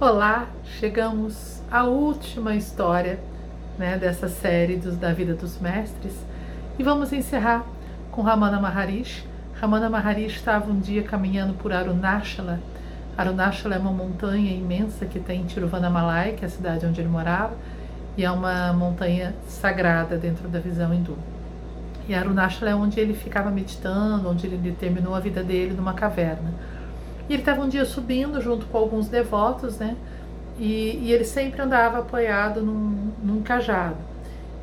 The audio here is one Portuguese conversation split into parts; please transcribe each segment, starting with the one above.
Olá, chegamos à última história né, dessa série dos, da vida dos mestres e vamos encerrar com Ramana Maharishi. Ramana Maharishi estava um dia caminhando por Arunachala. Arunachala é uma montanha imensa que tem em Tiruvannamalai, que é a cidade onde ele morava, e é uma montanha sagrada dentro da visão hindu. E Arunachala é onde ele ficava meditando, onde ele terminou a vida dele numa caverna. E ele estava um dia subindo junto com alguns devotos, né? E, e ele sempre andava apoiado num, num, cajado.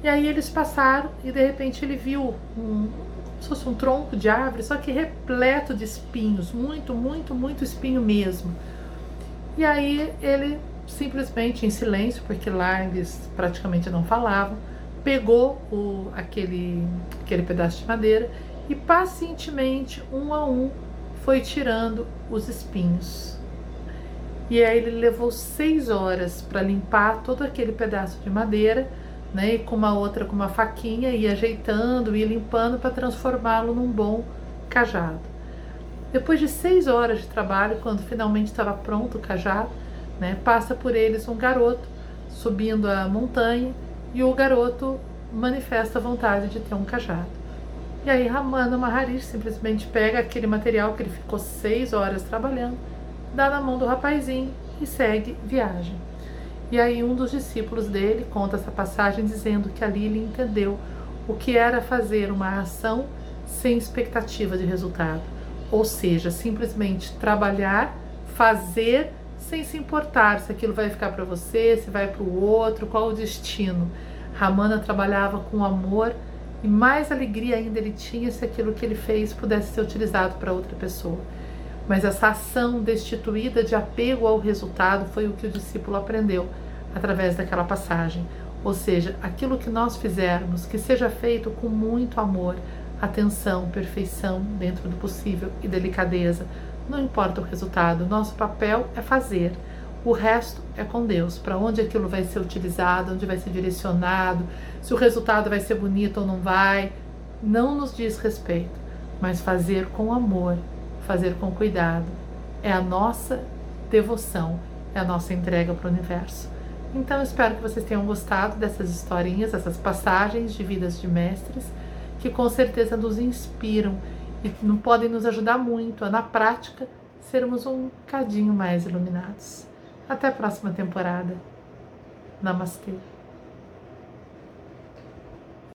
E aí eles passaram e de repente ele viu um, como se fosse um tronco de árvore, só que repleto de espinhos, muito, muito, muito espinho mesmo. E aí ele simplesmente em silêncio, porque lá eles praticamente não falavam, pegou o, aquele, aquele pedaço de madeira e pacientemente, um a um, foi tirando os espinhos. E aí ele levou seis horas para limpar todo aquele pedaço de madeira, né? E com uma outra, com uma faquinha, e ajeitando e limpando para transformá-lo num bom cajado. Depois de seis horas de trabalho, quando finalmente estava pronto o cajado, né? Passa por eles um garoto subindo a montanha e o garoto manifesta a vontade de ter um cajado. E aí Ramana Maharishi simplesmente pega aquele material que ele ficou seis horas trabalhando, dá na mão do rapazinho e segue viagem. E aí um dos discípulos dele conta essa passagem dizendo que ali ele entendeu o que era fazer uma ação sem expectativa de resultado, ou seja, simplesmente trabalhar, fazer sem se importar se aquilo vai ficar para você, se vai para o outro, qual o destino. Ramana trabalhava com amor e mais alegria ainda ele tinha se aquilo que ele fez pudesse ser utilizado para outra pessoa. Mas essa ação destituída de apego ao resultado foi o que o discípulo aprendeu através daquela passagem. Ou seja, aquilo que nós fizermos, que seja feito com muito amor, atenção, perfeição dentro do possível e delicadeza. Não importa o resultado, nosso papel é fazer. O resto é com Deus, para onde aquilo vai ser utilizado, onde vai ser direcionado, se o resultado vai ser bonito ou não vai, não nos diz respeito, mas fazer com amor, fazer com cuidado, é a nossa devoção, é a nossa entrega para o universo. Então espero que vocês tenham gostado dessas historinhas, essas passagens de vidas de mestres, que com certeza nos inspiram e não podem nos ajudar muito a, na prática, sermos um cadinho mais iluminados. Até a próxima temporada. Namastê.